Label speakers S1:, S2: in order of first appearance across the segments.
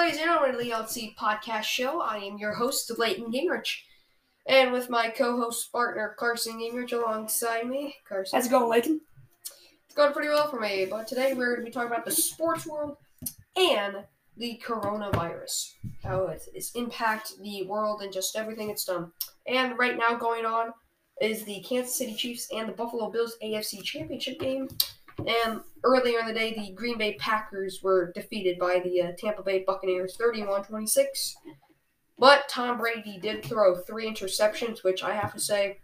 S1: ladies and gentlemen, the LC Podcast Show. I am your host, Leighton Gingrich. And with my co host partner, Carson Gingrich, alongside me. Carson.
S2: How's it going, Leighton?
S1: It's going pretty well for me, but today we're going to be talking about the sports world and the coronavirus. How it has impacted the world and just everything it's done. And right now, going on is the Kansas City Chiefs and the Buffalo Bills AFC Championship game. And earlier in the day, the Green Bay Packers were defeated by the uh, Tampa Bay Buccaneers 31 26. But Tom Brady did throw three interceptions, which I have to say,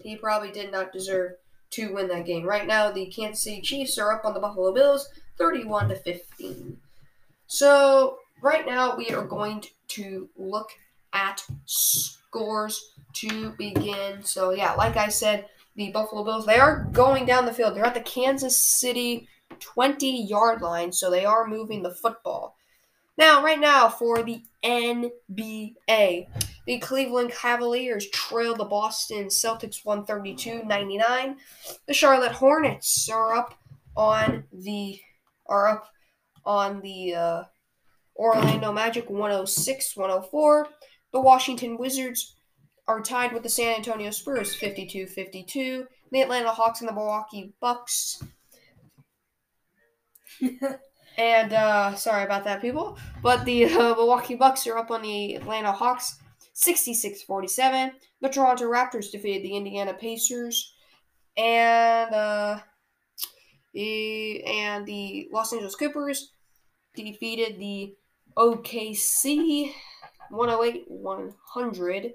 S1: he probably did not deserve to win that game. Right now, the Kansas City Chiefs are up on the Buffalo Bills 31 to 15. So, right now, we are going to look at scores to begin. So, yeah, like I said, the Buffalo Bills, they are going down the field. They're at the Kansas City 20 yard line, so they are moving the football. Now, right now, for the NBA, the Cleveland Cavaliers trail the Boston Celtics 132 99. The Charlotte Hornets are up on the are up on the uh, Orlando Magic 106 104. The Washington Wizards are tied with the San Antonio Spurs 52 52. The Atlanta Hawks and the Milwaukee Bucks. and uh, sorry about that, people. But the uh, Milwaukee Bucks are up on the Atlanta Hawks 66 47. The Toronto Raptors defeated the Indiana Pacers. And uh, the, and the Los Angeles Clippers defeated the OKC 108 100.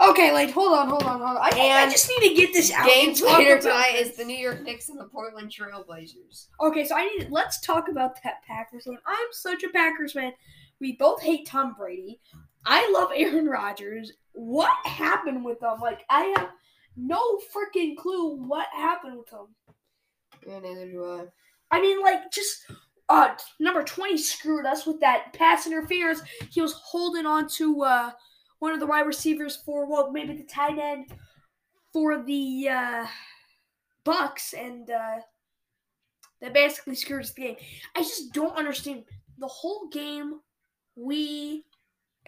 S2: Okay, like hold on, hold on, hold on. I, I
S1: And
S2: just need to get this out. and talk
S1: later
S2: about
S1: tonight
S2: this.
S1: is the New York Knicks and the Portland Trailblazers.
S2: Okay, so I need let's talk about that Packers game. I'm such a Packers fan. We both hate Tom Brady. I love Aaron Rodgers. What happened with them? Like I have no freaking clue what happened with them.
S1: Yeah, neither do I.
S2: I mean, like just uh number 20 screwed us with that pass interference. He was holding on to uh one of the wide receivers for well maybe the tight end for the uh Bucks and uh that basically screws the game. I just don't understand the whole game we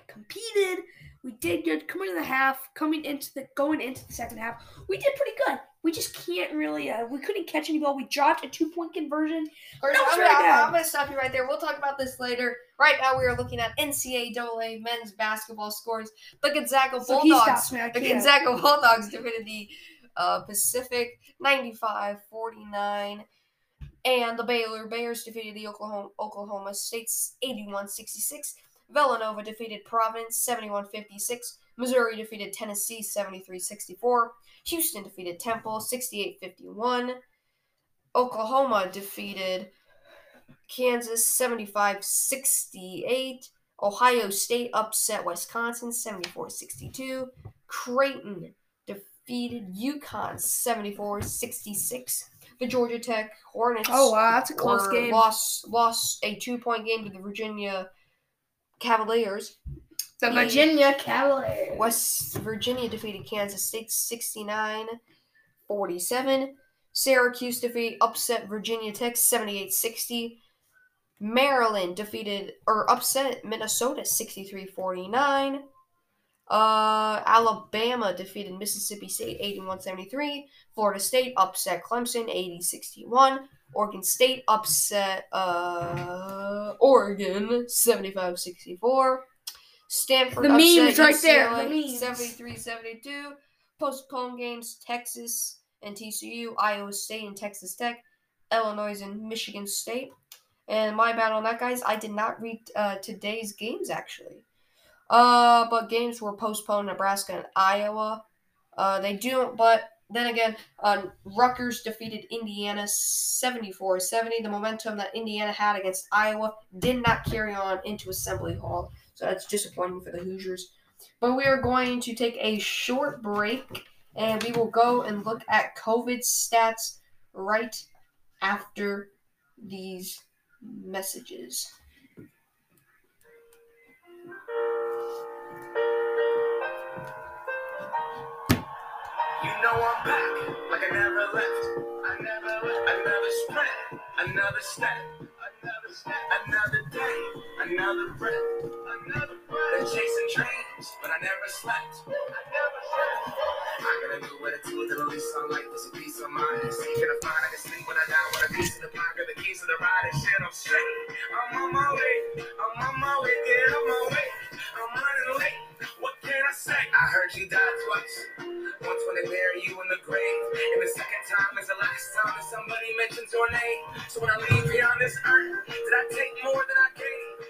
S2: competed, we did good coming into the half, coming into the going into the second half. We did pretty good. We just can't really uh, we couldn't catch any ball. We dropped a two-point conversion.
S1: First,
S2: That was
S1: I'm, gonna,
S2: bad.
S1: I'm gonna stop you right there. We'll talk about this later. Right now, we are looking at NCAA men's basketball scores. The Gonzaga
S2: So
S1: Bulldogs.
S2: stops me. I
S1: The. Gonzaga Bulldogs defeated the uh, Pacific 95-49. And the Baylor Bears defeated the Oklahoma, Oklahoma State's 81-66. Villanova defeated Providence 71-56. Missouri defeated Tennessee 73-64. Houston defeated Temple 68-51. Oklahoma defeated Kansas 75-68. Ohio State upset Wisconsin 74-62. Creighton defeated UConn 74-66. The Georgia Tech Hornets
S2: Oh wow, that's a close game.
S1: lost lost a two point game to the Virginia Cavaliers.
S2: The Virginia Cavaliers.
S1: West Virginia defeated Kansas State 69 47. Syracuse defeat upset Virginia Tech 78 60. Maryland defeated or upset Minnesota 63 49. Uh, Alabama defeated Mississippi State 81 73. Florida State upset Clemson 80 61. Oregon State upset uh, Oregon 75 64. Stanford
S2: The memes right there, the
S1: UCLA
S2: memes.
S1: 73 72. Postponed games Texas and TCU, Iowa State and Texas Tech, Illinois and Michigan State. And my bad on that, guys. I did not read uh, today's games actually. Uh, but games were postponed. Nebraska and Iowa. Uh, they do, but then again, uh, Rutgers defeated Indiana 74-70. The momentum that Indiana had against Iowa did not carry on into Assembly Hall, so that's disappointing for the Hoosiers. But we are going to take a short break, and we will go and look at COVID stats right after these messages.
S3: You know I'm back, like I never left. I never left. Another spread, another step, another day, another breath, another breath. Chasing dreams, but I never slept. I never slept. I gotta do what it takes to release sunlight for some peace of mind. Seeking to find I can sleep when I die with a piece of the pie, got the keys to the ride and shit. I'm straight. I'm on my way. I'm on my way. Get on my way. I'm running late. What can I say? I heard you died twice. Once when they bury you in the grave, and the second time is the last time that somebody mentions your name. So when I leave beyond this earth, did I take more than I gave?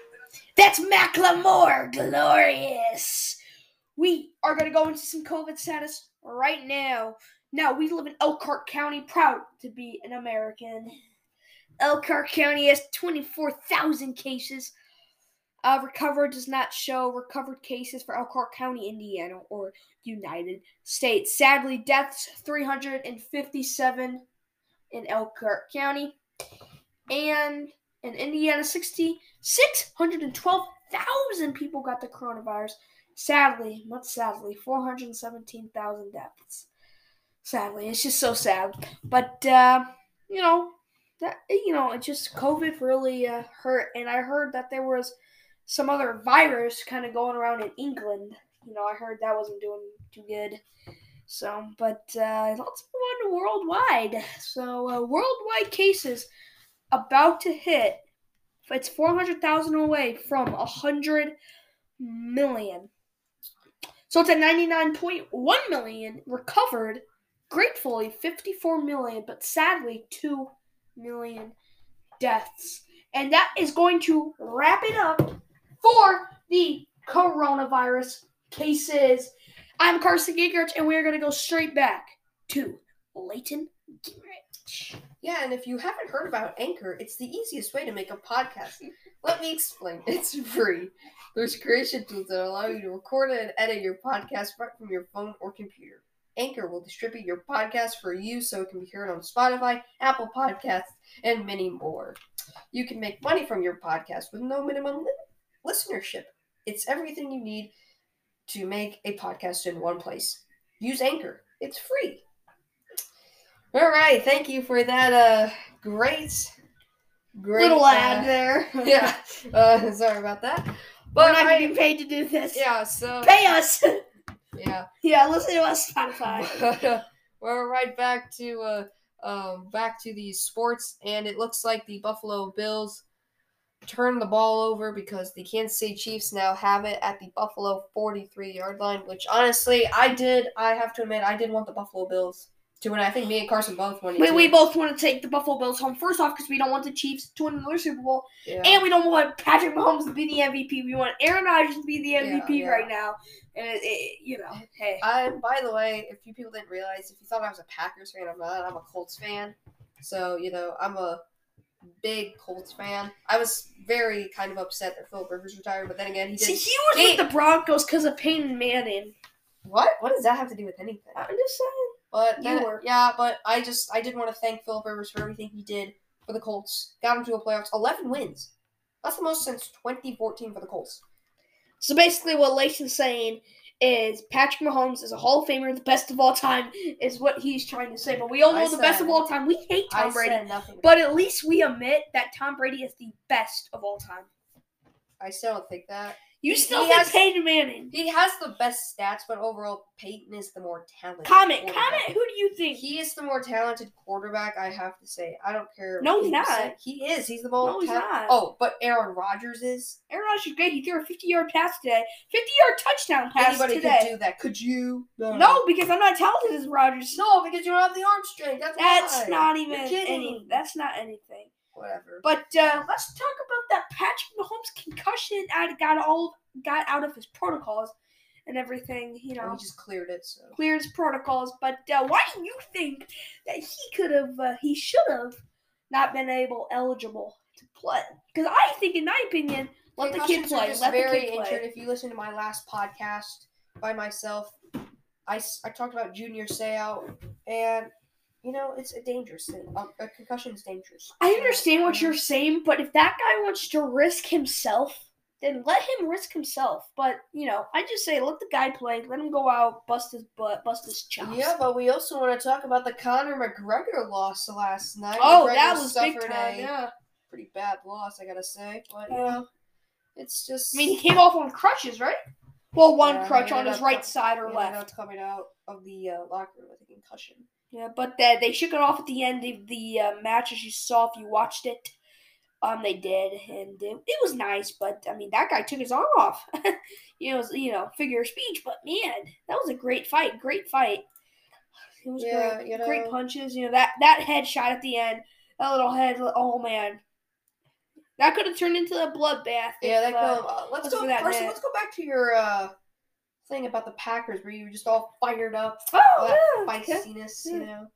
S2: That's Macklemore, glorious. We are gonna go into some COVID status right now. Now we live in Elkhart County, proud to be an American. Elkhart County has 24,000 cases. Uh, recovered does not show recovered cases for Elkhart County, Indiana, or United States. Sadly, deaths 357 in Elkhart County, and in Indiana, 60 612,000 people got the coronavirus. Sadly, much sadly, 417,000 deaths. Sadly, it's just so sad. But uh, you know, that you know, it just COVID really uh, hurt. And I heard that there was some other virus kind of going around in England. You know, I heard that wasn't doing too good. So, but uh, let's move on to worldwide. So, uh, worldwide cases about to hit. It's 400,000 away from 100 million. So it's at 99.1 million recovered. Gratefully, 54 million, but sadly, 2 million deaths. And that is going to wrap it up for the coronavirus cases. I'm Carson Gingrich, and we're going to go straight back to Leighton Gingrich.
S1: Yeah, and if you haven't heard about Anchor, it's the easiest way to make a podcast. Let me explain. It's free. There's creation tools that allow you to record and edit your podcast right from your phone or computer. Anchor will distribute your podcast for you so it can be heard on Spotify, Apple Podcasts, and many more. You can make money from your podcast with no minimum li- listenership. It's everything you need to make a podcast in one place. Use Anchor. It's free. All right, thank you for that uh great great
S2: Little ad
S1: uh,
S2: there.
S1: yeah. Uh sorry about that.
S2: We're
S1: But
S2: not
S1: I,
S2: getting paid to do this.
S1: yeah, so
S2: Pay us.
S1: yeah.
S2: yeah, listen to us, Spotify.
S1: We're right back to uh um back to the sports and it looks like the Buffalo Bills turned the ball over because the Kansas City Chiefs now have it at the Buffalo 43 yard line, which honestly I did I have to admit I did want the Buffalo Bills to win. I think me and Carson both wanted
S2: We,
S1: to.
S2: we both want to take the Buffalo Bills home first off because we don't want the Chiefs to win another Super Bowl,
S1: yeah.
S2: and we don't want Patrick Mahomes to be the MVP. We want Aaron Rodgers to be the
S1: Yeah,
S2: MVP
S1: yeah.
S2: right now, and it, it, you know, hey,
S1: I, by the way, if you people didn't realize, if you thought I was a Packers fan, I'm not. I'm a Colts fan. So, you know, I'm a big Colts fan. I was very kind of upset that Philip Rivers retired, but then again, he did.
S2: see, he was with the Broncos because of Peyton Manning.
S1: What? What does that have to do with anything?
S2: I'm just saying.
S1: But
S2: You
S1: then-
S2: were.
S1: yeah, but I just I did want to thank Philip Rivers for everything he did for the Colts. Got him to a playoffs, 11 wins. That's the most since 2014 for the Colts.
S2: So basically, what Leighton's saying is Patrick Mahomes is a Hall of Famer, the best of all time, is what he's trying to say. But we all
S1: I
S2: know the best of all time. We hate
S1: I
S2: Tom Brady,
S1: said nothing.
S2: but at least we admit that Tom Brady is the best of all time.
S1: I still don't think that.
S2: You still
S1: he
S2: think
S1: has-
S2: Peyton Manning?
S1: He has the best stats, but overall, Peyton is the more talented.
S2: Comment, comment. Who do you think?
S1: He is the more talented quarterback. I have to say. I don't care.
S2: No, he's not.
S1: say. He is. He's the most.
S2: No, he's not.
S1: Oh, but Aaron Rodgers is.
S2: Aaron Rodgers is great. He threw a 50-yard pass today. 50-yard touchdown pass today.
S1: Anybody
S2: today.
S1: could do that. Could you?
S2: No, because I'm not talented as Rodgers.
S1: No, because you don't have the arm strength. That's
S2: That's not even any. That's not anything.
S1: Whatever.
S2: But uh, let's talk about that Patrick Mahomes concussion. I got all got out of his protocols and everything. You know,
S1: he just cleared it. So.
S2: cleared his protocols. But uh, why do you think that he could have? Uh, he should have not been able eligible to play. Because I think, in my opinion, let the kid
S1: are
S2: play.
S1: just
S2: Let the
S1: very
S2: kid play.
S1: injured. If you listen to my last podcast by myself, I, I talked about Junior Seau, and you know it's a dangerous thing. Um, a concussion is dangerous.
S2: I understand what you're saying, but if that guy wants to risk himself, then let him risk himself. But you know, I just say let the guy play, let him go out, bust his butt, bust his chops.
S1: Yeah, but we also want to talk about the Conor McGregor loss last night.
S2: Oh,
S1: McGregor
S2: that was big time.
S1: a
S2: Yeah.
S1: pretty bad loss, I gotta say. But you
S2: Yeah.
S1: know, it's just.
S2: I mean, he came off on crutches, right? Well, one
S1: Yeah,
S2: crutch on his right
S1: co-
S2: side or left.
S1: coming out of the uh, locker room with a concussion.
S2: Yeah, but they, they shook it off at the end of the uh, match, as you saw if you watched it. Um, they did, and it, it was nice. But I mean, that guy took his arm off. you know, it was, you know, figure of speech. But man, that was a great fight. Great fight. It was
S1: Yeah,
S2: great.
S1: you
S2: Great punches. You know that that headshot at the end. That little head. Oh man, that could have turned into a bloodbath.
S1: Yeah,
S2: if,
S1: that
S2: uh,
S1: go. Uh, let's go.
S2: that
S1: First, let's go back to your uh, thing about the Packers, where you were just all fired up,
S2: Oh,
S1: all that
S2: yeah, okay.
S1: feistiness, you know.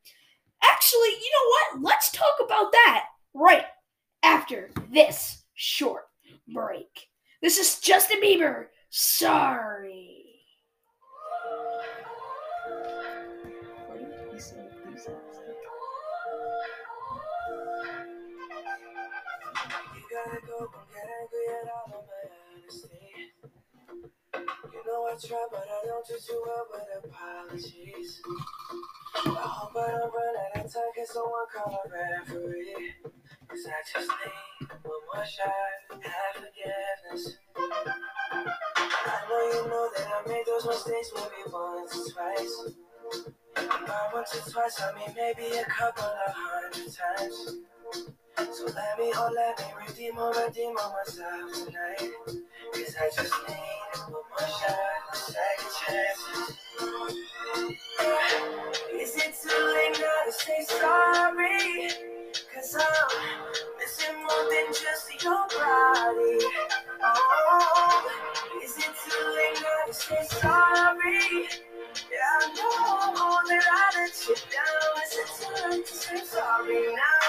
S2: Actually, you know what? Let's talk about that right after this short break. This is Justin Bieber. Sorry.
S3: You gotta go, don't get angry at all of my honesty. Know I try, but I don't do too well with apologies. I hope I don't run out of time, can someone call a referee? Cause I just need one more shot at forgiveness. I know you know that I made those mistakes maybe once or twice. Not once or twice, I mean maybe a couple of hundred times. So let me, oh let me redeem or redeem on myself tonight. Cause I just need one Is it too late now to say sorry? Cause I'm missing more than just your body. Oh, is it too late now to say sorry? Yeah, I know that I let you down. Is it too late to say sorry now?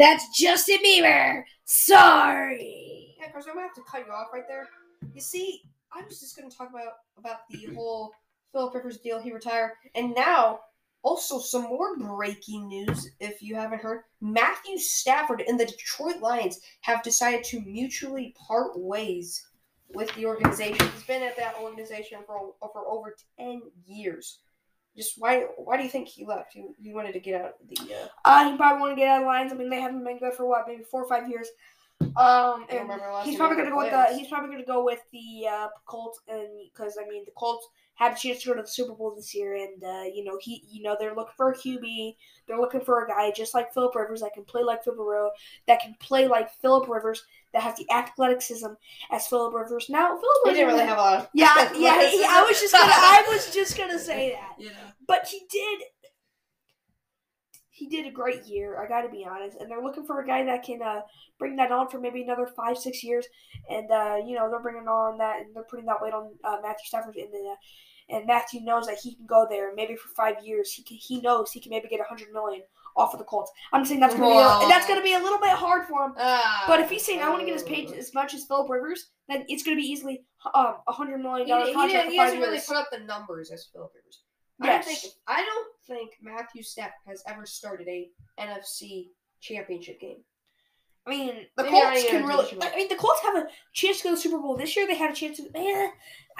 S2: That's Justin Bieber. Sorry.
S1: Yeah, Chris, I'm gonna have to cut you off right there. You see, I was just gonna talk about about the whole Philip Rivers deal. He retired, and now also some more breaking news. If you haven't heard, Matthew Stafford and the Detroit Lions have decided to mutually part ways with the organization. He's been at that organization for for over ten years. Just why? Why do you think he left? He, he wanted to get out of the. Uh,
S2: Uh, he probably want to get out of the Lions. I mean, they haven't been good for what, maybe four or five years. Um, and
S1: last
S2: he's probably gonna go with the. He's probably gonna go with the uh, Colts, and because I mean, the Colts had a chance to go to the Super Bowl this year, and uh, you know he, you know, they're looking for a QB. They're looking for a guy just like Philip Rivers that can play like Philip Rivers, that can play like Philip Rivers, that has the athleticism as Philip Rivers. Now, Philip Rivers
S1: didn't really have a lot of.
S2: Yeah, yeah. he- I was just gonna. I was just gonna say that
S1: Yeah.
S2: but he did he did a great year i gotta be honest and they're looking for a guy that can uh, bring that on for maybe another five six years and uh, you know they're bringing on that and they're putting that weight on uh, matthew stafford and, uh, and matthew knows that he can go there maybe for five years he can, he knows he can maybe get a hundred million off of the colts i'm saying that's gonna be a, that's gonna be a little bit hard for him
S1: Ah,
S2: but if he's saying I want to get his paid as much as Philip Rivers, then it's going to be easily um a hundred million
S1: he,
S2: dollar
S1: he,
S2: contract for
S1: he
S2: five
S1: hasn't really put up the numbers as Philip Rivers. I don't
S2: Yes.
S1: think I don't think Matthew Stafford has ever started a NFC championship game.
S2: I mean, the
S1: Maybe
S2: Colts can really. I mean, the Colts have a chance to go to the Super Bowl this year. They had a chance to. Eh,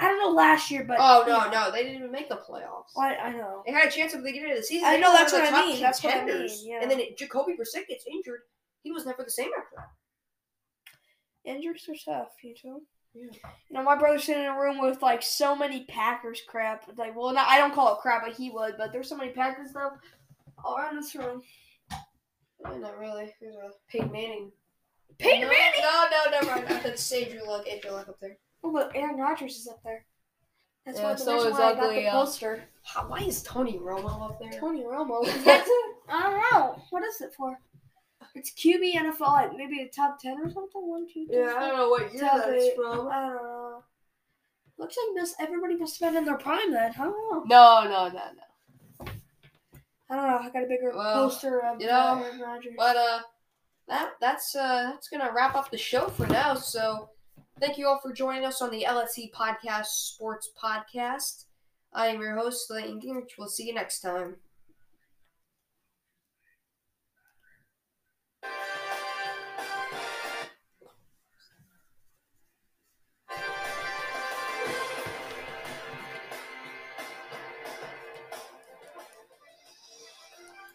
S2: I don't know last year, but
S1: oh no, no, they didn't even make the playoffs.
S2: I, I know.
S1: They had a chance at the beginning of the season.
S2: I know, that's what I mean, that's what I mean, yeah.
S1: And then it, Jacoby Brissett gets injured. He was never the same after that.
S2: Injuries are tough, you know.
S1: Yeah.
S2: You know, my brother's sitting in a room with like so many Packers crap. Like, well, not, I don't call it crap, but he would. But there's so many Packers stuff all around this room.
S1: Eh, not really. There's a Peyton Manning.
S2: Peyton
S1: no,
S2: Manning.
S1: No, no, never mind. That's Andrew Luck. Andrew Luck up there.
S2: Oh, but Aaron Rodgers is up there. That's
S1: Yeah,
S2: why the
S1: so
S2: reason why I got the
S1: uh,
S2: poster.
S1: How, why is Tony Romo up there?
S2: Tony Romo. That's it. I don't know. What is it for? It's QB NFL, at maybe a top ten or something. One, two, three.
S1: Yeah, I don't know what year that's
S2: eight.
S1: from.
S2: I don't know. Looks like this. Everybody must have been in their prime then. I don't know.
S1: No, no, no, no.
S2: I don't know. I got a bigger
S1: Well,
S2: poster of
S1: you know,
S2: uh, Aaron Rodgers.
S1: But uh, that that's uh that's gonna wrap up the show for now. So thank you all for joining us on the LSC Podcast Sports Podcast. I am your host, Leighton Gingrich. We'll see you next time.